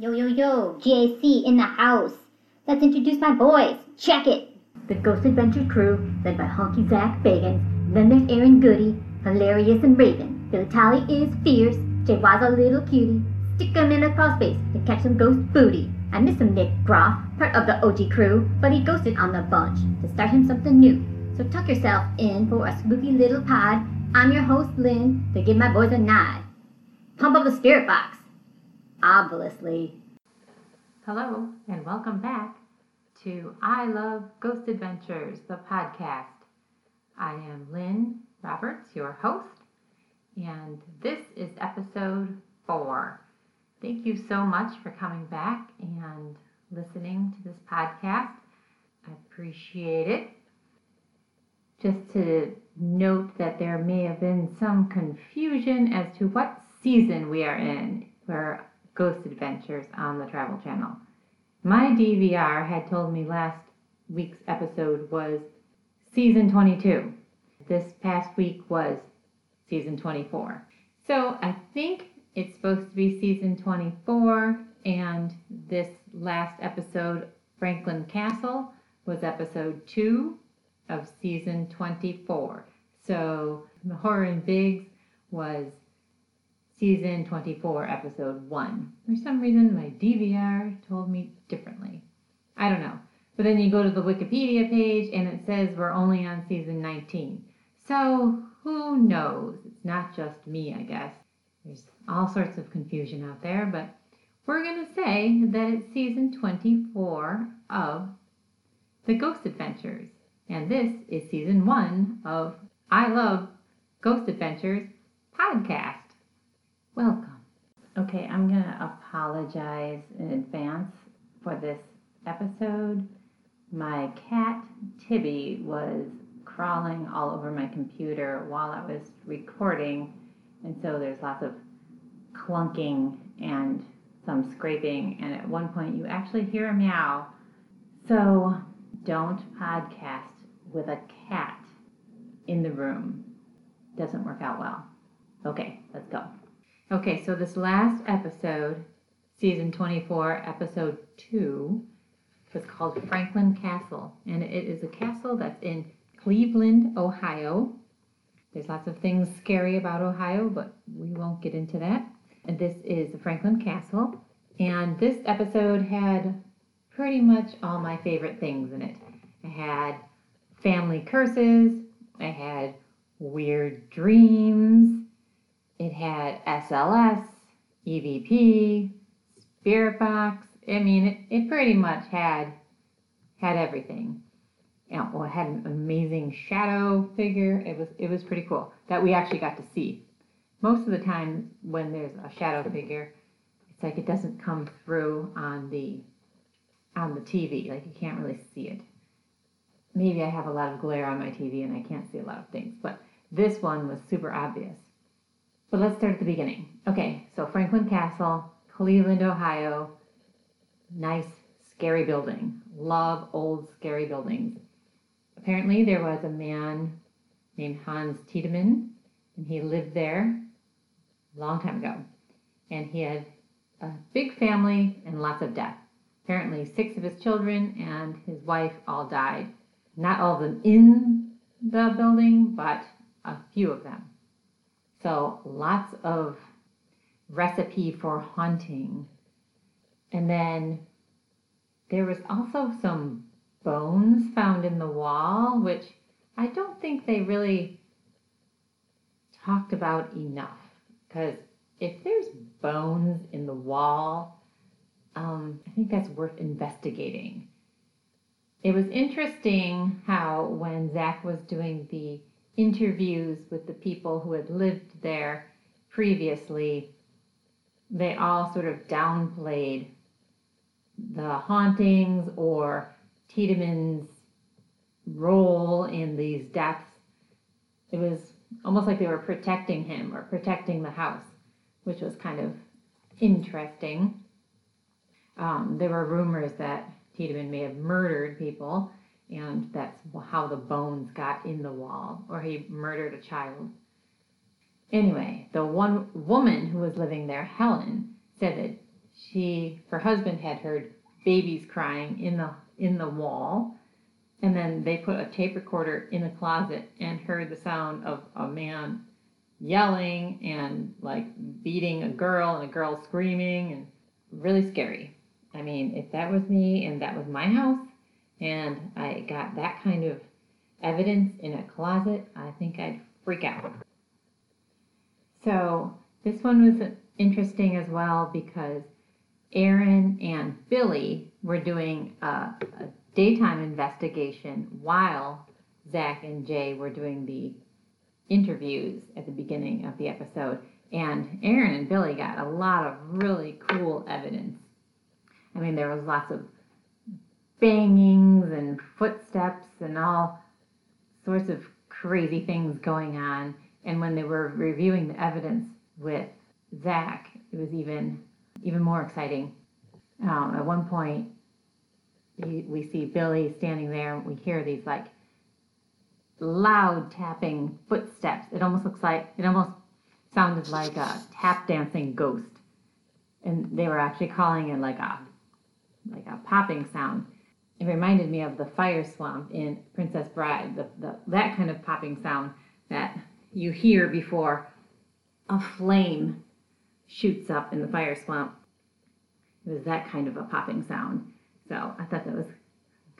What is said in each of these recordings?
Yo, yo, yo, GAC in the house. Let's introduce my boys. Check it. The Ghost Adventure crew, led by Honky Zach Bagans. Then there's Aaron Goodwin, hilarious and Raven. Billy Tolley is fierce. Jay was a little cutie. Stick 'em in a crawl space and catch some ghost booty. I miss him, Nick Groff, part of the OG crew, but he ghosted on the bunch to start him something new. So tuck yourself in for a spooky little pod. I'm your host, Lynn, to give my boys a nod. Pump up the spirit box. Obviously. Hello, and welcome back to I Love Ghost Adventures, the podcast. I am Lynn Roberts, your host, and this is episode four. Thank you so much for coming back and listening to this podcast. I appreciate it. Just to note that there may have been some confusion as to what season we are in for Ghost Adventures on the Travel Channel. My DVR had told me last week's episode was season 22. This past week was season 24. So I think it's supposed to be season 24, and this last episode, Franklin Castle, was episode 2 of season 24. So Horror in Biggs was season 24, episode 1. For some reason, my DVR told me differently. I don't know. But then you go to the Wikipedia page and it says we're only on season 19. So who knows? It's not just me, I guess. There's all sorts of confusion out there, but we're going to say that it's season 24 of The Ghost Adventures. And this is season 1 of I Love Ghost Adventures podcast. Welcome. Okay, I'm going to apologize in advance for this episode. My cat, Tibby, was crawling all over my computer while I was recording, and so there's lots of clunking and some scraping, and at one point you actually hear a meow. So don't podcast with a cat in the room. Doesn't work out well. Okay, let's go. Okay, so this last episode, season 24, episode 2, was called Franklin Castle. And it is a castle that's in Cleveland, Ohio. There's lots of things scary about Ohio, but we won't get into that. And this is Franklin Castle. And this episode had pretty much all my favorite things in it. I had family curses, I had weird dreams, it had SLS, EVP, Spirit Box. I mean, it, it pretty much had had everything. You know, well, it had an amazing shadow figure. It was it was pretty cool that we actually got to see. Most of the time, when there's a shadow figure, it's like it doesn't come through on the on the TV. Like you can't really see it. Maybe I have a lot of glare on my TV and I can't see a lot of things, but this one was super obvious. But let's start at the beginning. Okay, so Franklin Castle, Cleveland, Ohio. Nice, scary building. Love old, scary buildings. Apparently, there was a man named Hans Tiedemann, and he lived there a long time ago. And he had a big family and lots of death. Apparently, six of his children and his wife all died. Not all of them in the building, but a few of them. So lots of recipe for haunting. And then there was also some bones found in the wall, which I don't think they really talked about enough. Because if there's bones in the wall, um, I think that's worth investigating. It was interesting how when Zach was doing the interviews with the people who had lived there previously, they all sort of downplayed the hauntings or Tiedemann's role in these deaths. It was almost like they were protecting him or protecting the house, which was kind of interesting. Um, there were rumors that Tiedemann may have murdered people, and that's how the bones got in the wall, or he murdered a child. Anyway, the one woman who was living there, Helen, said that she her husband had heard babies crying in the in the wall and then they put a tape recorder in the closet and heard the sound of a man yelling and like beating a girl and a girl screaming and really scary. I mean, if that was me and that was my house and I got that kind of evidence in a closet, I think I'd freak out. So this one was interesting as well because Aaron and Billy were doing a, a daytime investigation while Zach and Jay were doing the interviews at the beginning of the episode. And Aaron and Billy got a lot of really cool evidence. I mean, there was lots of bangings and footsteps and all sorts of crazy things going on. And when they were reviewing the evidence with Zach, it was even even more exciting. Um, at one point, he, we see Billy standing there. And we hear these like loud tapping footsteps. It almost looks like it almost sounded like a tap dancing ghost, and they were actually calling it like a like a popping sound. It reminded me of the fire swamp in Princess Bride, the, the that kind of popping sound that you hear before a flame shoots up in the fire swamp. It was that kind of a popping sound. So I thought that was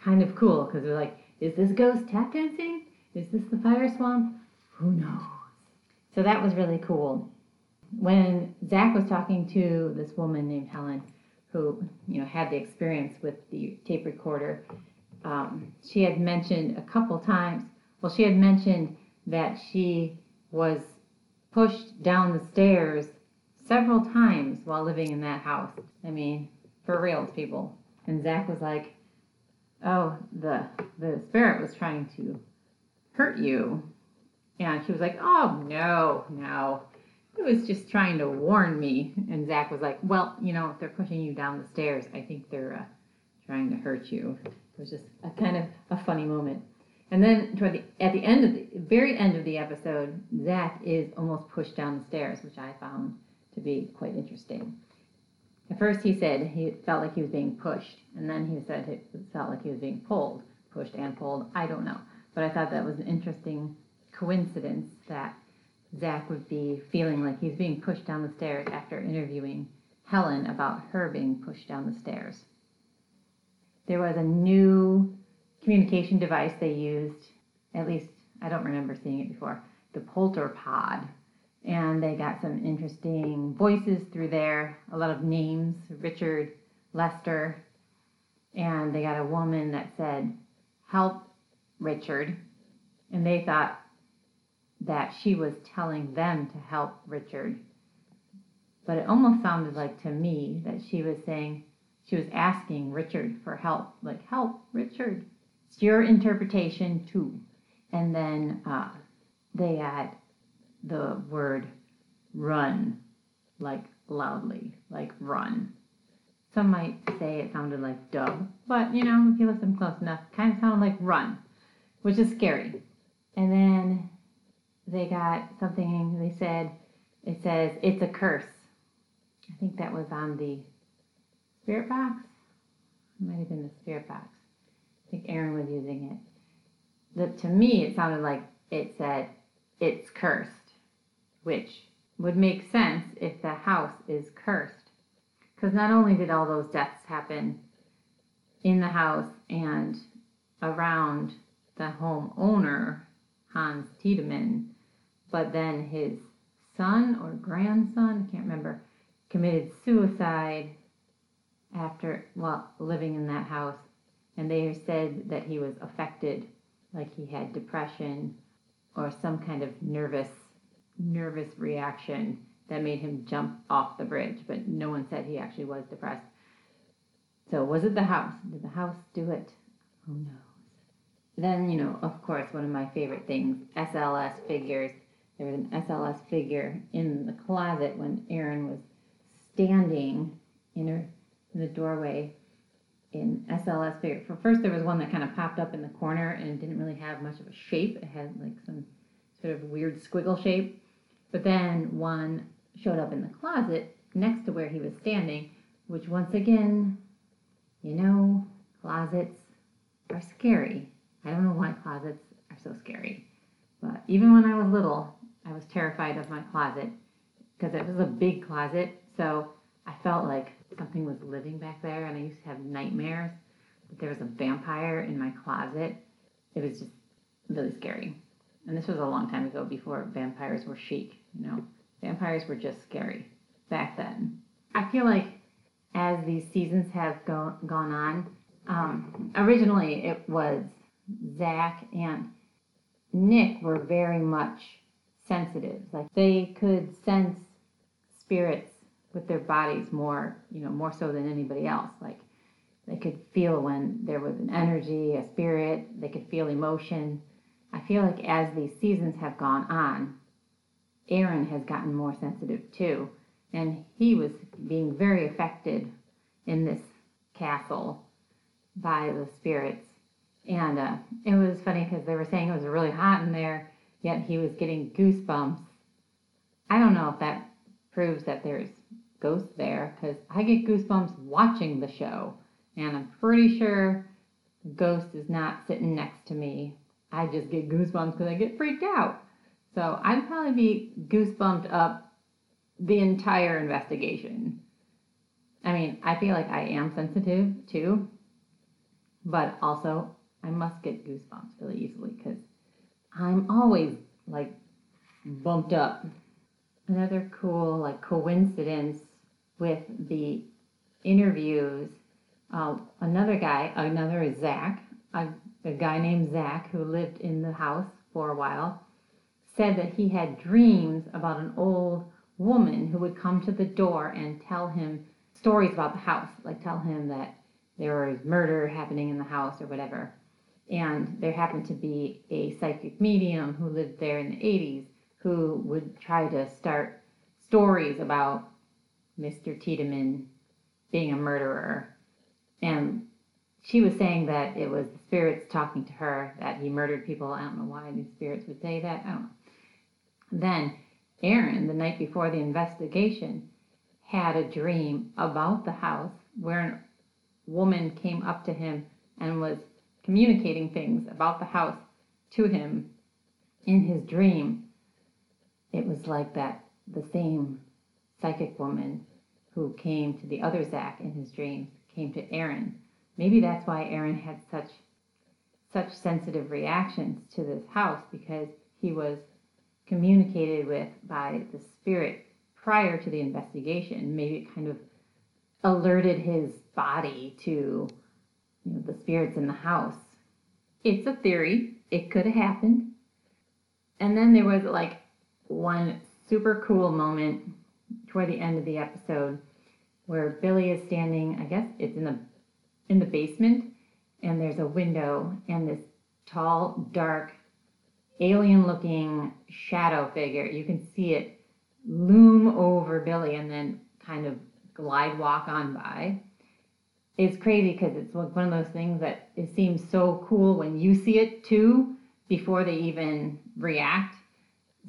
kind of cool because we're like, is this ghost tap dancing? Is this the fire swamp? Who knows? So that was really cool. When Zach was talking to this woman named Helen, who you know had the experience with the tape recorder, um, she had mentioned a couple times. Well, she had mentioned that she was pushed down the stairs several times while living in that house. I mean, for reals, people. And Zach was like, "Oh, the the spirit was trying to hurt you," and she was like, "Oh no, no." It was just trying to warn me. And Zach was like, Well, you know, if they're pushing you down the stairs, I think they're uh, trying to hurt you. It was just a kind of a funny moment. And then toward the at the end of the very end of the episode, Zach is almost pushed down the stairs, which I found to be quite interesting. At first, he said he felt like he was being pushed, and then he said it felt like he was being pulled, pushed and pulled. I don't know, but I thought that was an interesting coincidence that Zach would be feeling like he's being pushed down the stairs after interviewing Helen about her being pushed down the stairs. There was a new communication device they used, at least I don't remember seeing it before, the Polterpod and they got some interesting voices through there, a lot of names, Richard, Lester, and they got a woman that said, Help Richard. And they thought that she was telling them to help Richard. But it almost sounded like to me that she was saying, she was asking Richard for help, like, Help, Richard. It's your interpretation too. And then uh, they had the word run like loudly, like run. Some might say it sounded like dub, but you know, if you listen close enough, kind of sounded like run, which is scary. And then they got something, they said, it says, it's a curse. I think that was on the spirit box. It might have been the spirit box. I think Aaron was using it. To me, it sounded like it said, it's cursed which would make sense if the house is cursed. Because not only did all those deaths happen in the house and around the homeowner, Hans Tiedemann, but then his son or grandson, I can't remember, committed suicide after well living in that house and they said that he was affected like he had depression or some kind of nervous nervous reaction that made him jump off the bridge, but no one said he actually was depressed. So, was it the house? Did the house do it? Who knows? Then, you know, of course, one of my favorite things SLS figures. There was an SLS figure in the closet when Aaron was standing in, her, in the doorway in SLS figure. For first, there was one that kind of popped up in the corner and didn't really have much of a shape. It had like some sort of weird squiggle shape. But then one showed up in the closet next to where he was standing which once again, you know, closets are scary. I don't know why closets are so scary. But even when I was little, I was terrified of my closet because it was a big closet. So I felt like something was living back there, and I used to have nightmares that there was a vampire in my closet. It was just really scary. And this was a long time ago before vampires were chic, you know. Vampires were just scary back then. I feel like as these seasons have go- gone on, um, originally it was Zach and Nick were very much sensitive. Like they could sense spirits with their bodies more, you know, more so than anybody else. Like they could feel when there was an energy, a spirit, they could feel emotion. I feel like as these seasons have gone on, Aaron has gotten more sensitive too. And he was being very affected in this castle by the spirits. And uh, it was funny because they were saying it was really hot in there, yet he was getting goosebumps. I don't know if that proves that there's ghosts there because I get goosebumps watching the show. And I'm pretty sure ghost is not sitting next to me. I just get goosebumps because I get freaked out. So I'd probably be goosebumped up the entire investigation. I mean, I feel like I am sensitive too, but also I must get goosebumps really easily because I'm always like bumped up. Another cool like coincidence with the interviews. Uh, another guy, another Zach, a, a guy named Zach who lived in the house for a while, said that he had dreams about an old woman who would come to the door and tell him stories about the house, like tell him that there was murder happening in the house or whatever. And there happened to be a psychic medium who lived there in the 80s who would try to start stories about Mr. Tiedemann being a murderer. And she was saying that it was the spirits talking to her that he murdered people. I don't know why these spirits would say that. I don't know. Then Aaron, the night before the investigation, had a dream about the house where a woman came up to him and was communicating things about the house to him in his dream. It was like that the same psychic woman who came to the other Zach in his dream came to Aaron. Maybe that's why Aaron had such such sensitive reactions to this house because he was communicated with by the spirit prior to the investigation. Maybe it kind of alerted his body to you know, the spirits in the house. It's a theory. It could have happened. And then there was like one super cool moment toward the end of the episode where Billy is standing, I guess it's in the in the basement and there's a window and this tall, dark, alien looking shadow figure. You can see it loom over Billy and then kind of glide walk on by. It's crazy because it's like one of those things that it seems so cool when you see it too before they even react.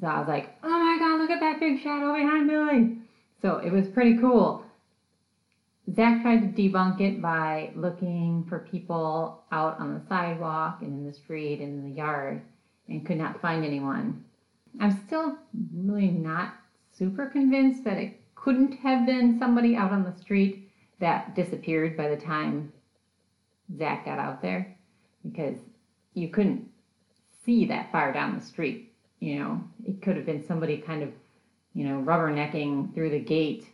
So I was like, oh my god, look at that big shadow behind Billy. So it was pretty cool. Zach tried to debunk it by looking for people out on the sidewalk and in the street and in the yard and could not find anyone. I'm still really not super convinced that it couldn't have been somebody out on the street that disappeared by the time Zach got out there because you couldn't see that far down the street. You know, it could have been somebody kind of, you know, rubbernecking through the gate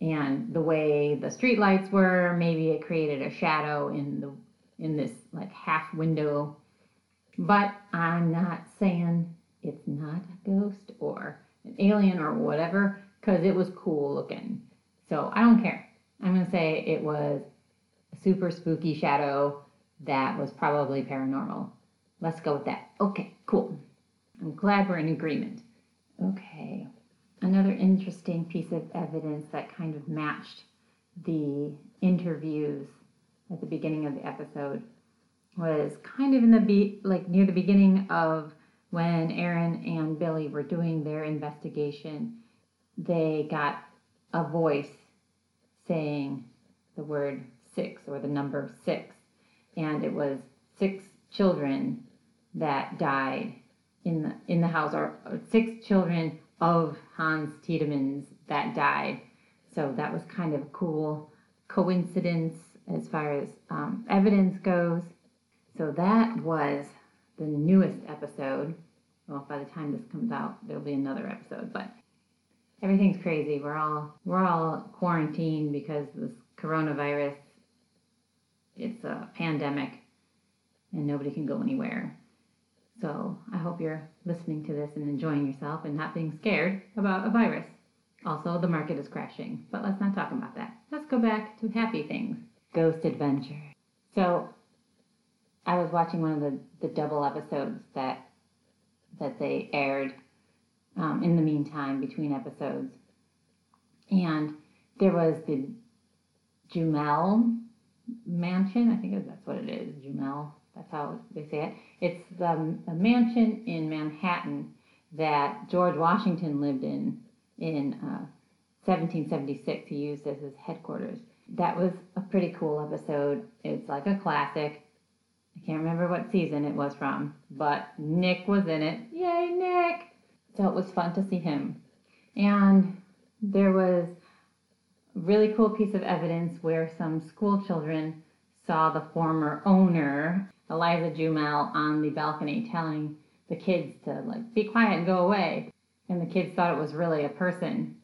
and the way the street lights were, maybe it created a shadow in the in this like half window. But I'm not saying it's not a ghost or an alien or whatever because it was cool looking. So I don't care. I'm going to say it was a super spooky shadow that was probably paranormal. Let's go with that. Okay, cool. I'm glad we're in agreement. Okay. Another interesting piece of evidence that kind of matched the interviews at the beginning of the episode was kind of in the be like near the beginning of when Aaron and Billy were doing their investigation, they got a voice saying the word six or the number six. And it was six children that died in the in the house, or, six children of Hans Tiedemann's that died. So that was kind of a cool coincidence as far as um, evidence goes. So that was the newest episode. Well, by the time this comes out, there'll be another episode, but everything's crazy. We're all we're all quarantined because this coronavirus. It's a pandemic, and nobody can go anywhere. So I hope you're listening to this and enjoying yourself and not being scared about a virus. Also, the market is crashing, but let's not talk about that. Let's go back to happy things. Ghost Adventure. So I was watching one of the, the double episodes that that they aired um, in the meantime between episodes, and there was the Jumel Mansion. I think that's what it is. Jumel. That's how they say it. It's the a mansion in Manhattan that George Washington lived in in uh, 1776. He used as his headquarters. That was a pretty cool episode. It's like a classic. I can't remember what season it was from, but Nick was in it. Yay, Nick! So it was fun to see him. And there was a really cool piece of evidence where some school children saw the former owner, Eliza Jumel, on the balcony telling the kids to like be quiet and go away. And the kids thought it was really a person.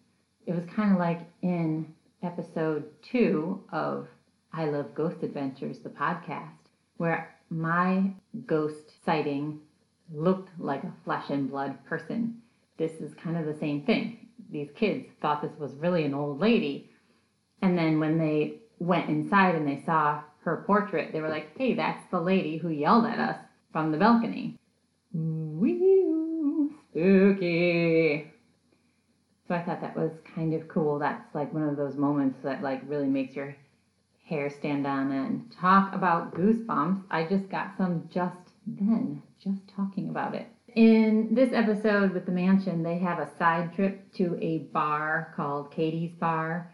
It was kind of like in episode two of I Love Ghost Adventures, the podcast, where my ghost sighting looked like a flesh and blood person. This is kind of the same thing. These kids thought this was really an old lady. And then when they went inside and they saw her portrait, they were like, hey, that's the lady who yelled at us from the balcony. Wee spooky. So I thought that was kind of cool. That's like one of those moments that like really makes your hair stand on end. Talk about goosebumps. I just got some just then, just talking about it. In this episode with the mansion, they have a side trip to a bar called Katie's Bar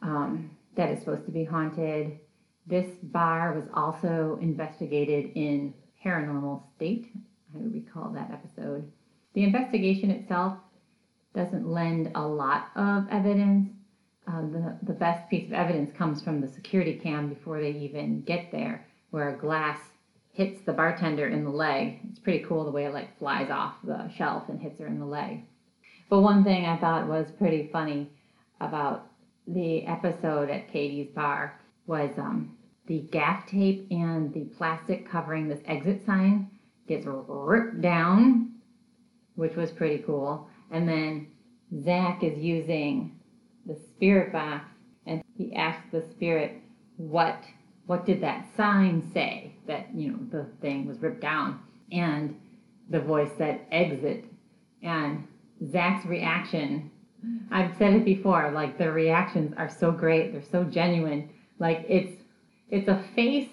um, that is supposed to be haunted. This bar was also investigated in Paranormal State. I recall that episode. The investigation itself doesn't lend a lot of evidence. Um, the, the best piece of evidence comes from the security cam before they even get there, where a glass hits the bartender in the leg. It's pretty cool the way it like flies off the shelf and hits her in the leg. But one thing I thought was pretty funny about the episode at Katie's bar was um, the gaff tape and the plastic covering this exit sign gets ripped down, which was pretty cool. And then Zach is using the spirit box and he asks the spirit what what did that sign say that you know the thing was ripped down? And the voice said exit. And Zach's reaction I've said it before like the reactions are so great. They're so genuine. Like it's it's a face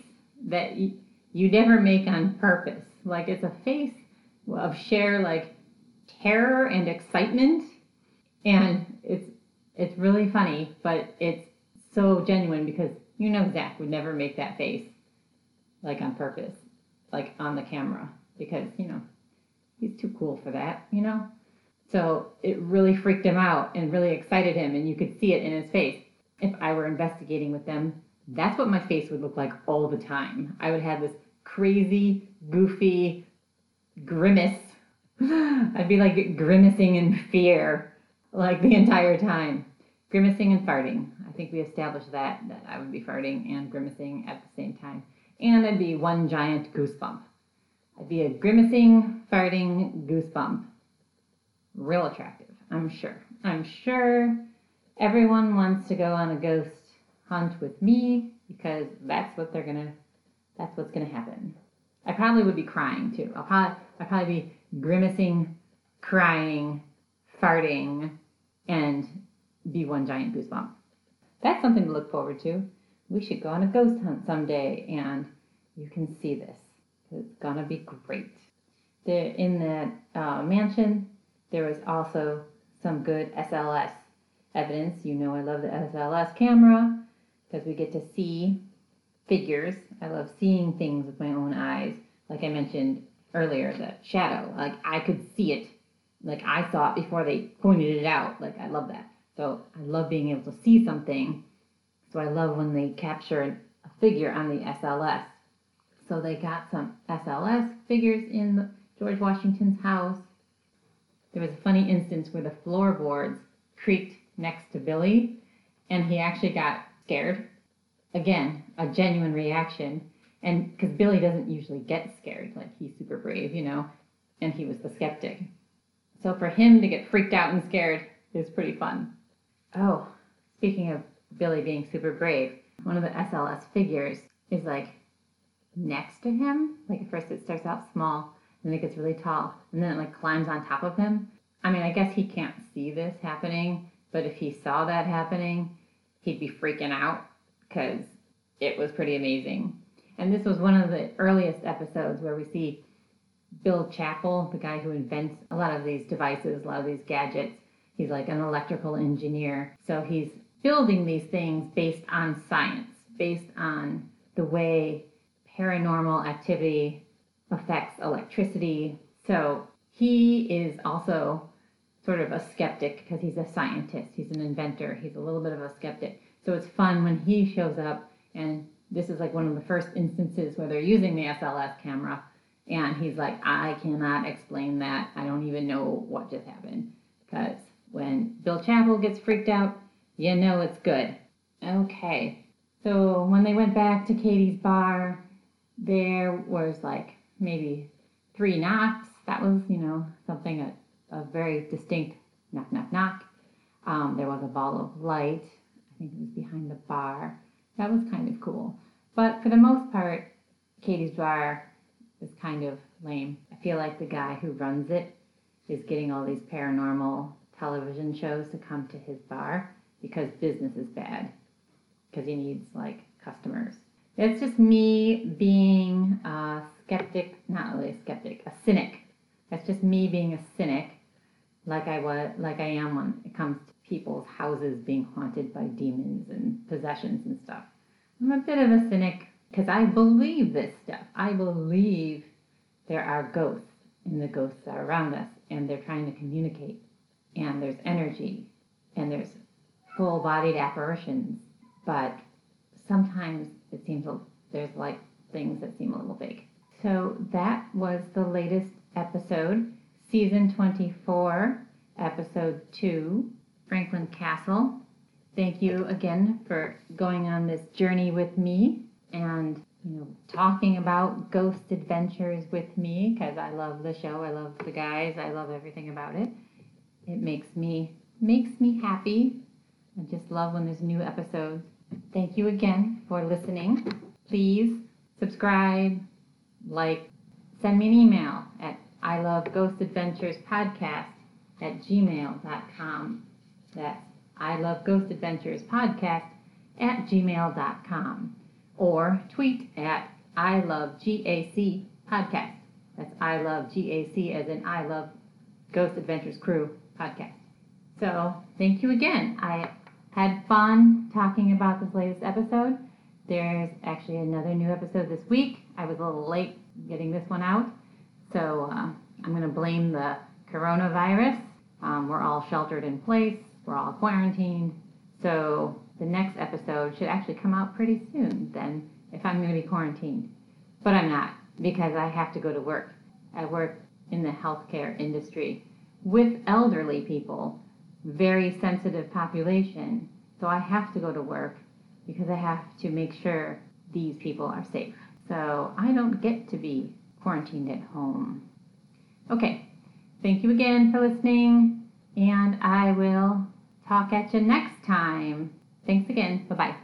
that you, you never make on purpose. Like it's a face of sheer like terror and excitement. And it's it's really funny but it's so genuine because you know zach would never make that face like on purpose like on the camera because you know he's too cool for that you know? So it really freaked him out and really excited him and you could see it in his face. If i were investigating with them that's what my face would look like all the time. I would have this crazy goofy grimace. I'd be like grimacing in fear like the entire time. Grimacing and farting. I think we established that, that I would be farting and grimacing at the same time. And I'd be one giant goosebump. I'd be a grimacing, farting goosebump. Real attractive, I'm sure. I'm sure everyone wants to go on a ghost hunt with me because that's what they're gonna that's what's gonna happen. I probably would be crying too. I'll probably I'd probably be grimacing, crying, farting, and be one giant goosebump. That's something to look forward to. We should go on a ghost hunt someday, and you can see this. It's gonna be great. There, in that uh, mansion, there was also some good SLS evidence. You know, I love the SLS camera. because we get to see figures. I love seeing things with my own eyes. Like I mentioned earlier, the shadow. Like I could see it. Like I saw it before they pointed it out. Like I love that. So I love being able to see something. So I love when they capture a figure on the SLS. So they got some SLS figures in George Washington's house. There was a funny instance where the floorboards creaked next to Billy and he actually got scared. Again, a genuine reaction. And because Billy doesn't usually get scared, like he's super brave, you know, and he was the skeptic. So for him to get freaked out and scared is pretty fun. Oh, speaking of Billy being super brave, one of the SLS figures is like next to him. Like at first it starts out small, and then it gets really tall, and then it like climbs on top of him. I mean, I guess he can't see this happening, but if he saw that happening, he'd be freaking out because it was pretty amazing. And this was one of the earliest episodes where we see Bill Chappell, the guy who invents a lot of these devices, a lot of these gadgets. He's like an electrical engineer. So he's building these things based on science, based on the way paranormal activity affects electricity. So he is also sort of a skeptic because he's a scientist, he's an inventor, he's a little bit of a skeptic. So it's fun when he shows up, and this is like one of the first instances where they're using the SLS camera, and he's like, I cannot explain that. I don't even know what just happened. Because when Bill Chappell gets freaked out, you know it's good. Okay, so when they went back to Katie's bar, there was like maybe three knocks. That was, you know, something, a, a very distinct knock, knock, knock. Um, there was a ball of light. I think it was behind the bar. That was kind of cool. But for the most part, Katie's bar is kind of lame. I feel like the guy who runs it is getting all these paranormal television shows to come to his bar because business is bad. Because he needs like customers. It's just me being a skeptic, not really a skeptic, a cynic. That's just me being a cynic, like I was, like I am when it comes to people's houses being haunted by demons and possessions and stuff. I'm a bit of a cynic because I believe this stuff. I believe there are ghosts, and the ghosts are around us, and they're trying to communicate, and there's energy, and there's full-bodied apparitions, but sometimes it seems there's like things that seem a little big. So that was the latest episode, season 24, episode 2, Franklin Castle. Thank you again for going on this journey with me and you know talking about ghost adventures with me because I love the show. I love the guys. I love everything about it. It makes me makes me happy. I just love when there's new episodes. Thank you again for listening. Please subscribe, like, send me an email at I love ghost adventures podcast at gmail.com. That's I love ghost adventures podcast at gmail.com or tweet at I love GAC podcast. That's I love GAC as in I love Ghost Adventures Crew podcast. So thank you again. I had fun talking about this latest episode. There's actually another new episode this week. I was a little late getting this one out, so uh, I'm going to blame the coronavirus. Um, we're all sheltered in place, we're all quarantined, so the next episode should actually come out pretty soon then if I'm going to be quarantined. But I'm not because I have to go to work. I work in the healthcare industry with elderly people very sensitive population. So I have to go to work because I have to make sure these people are safe. So I don't get to be quarantined at home. Okay, thank you again for listening, and I will talk at you next time. Thanks again. Bye bye.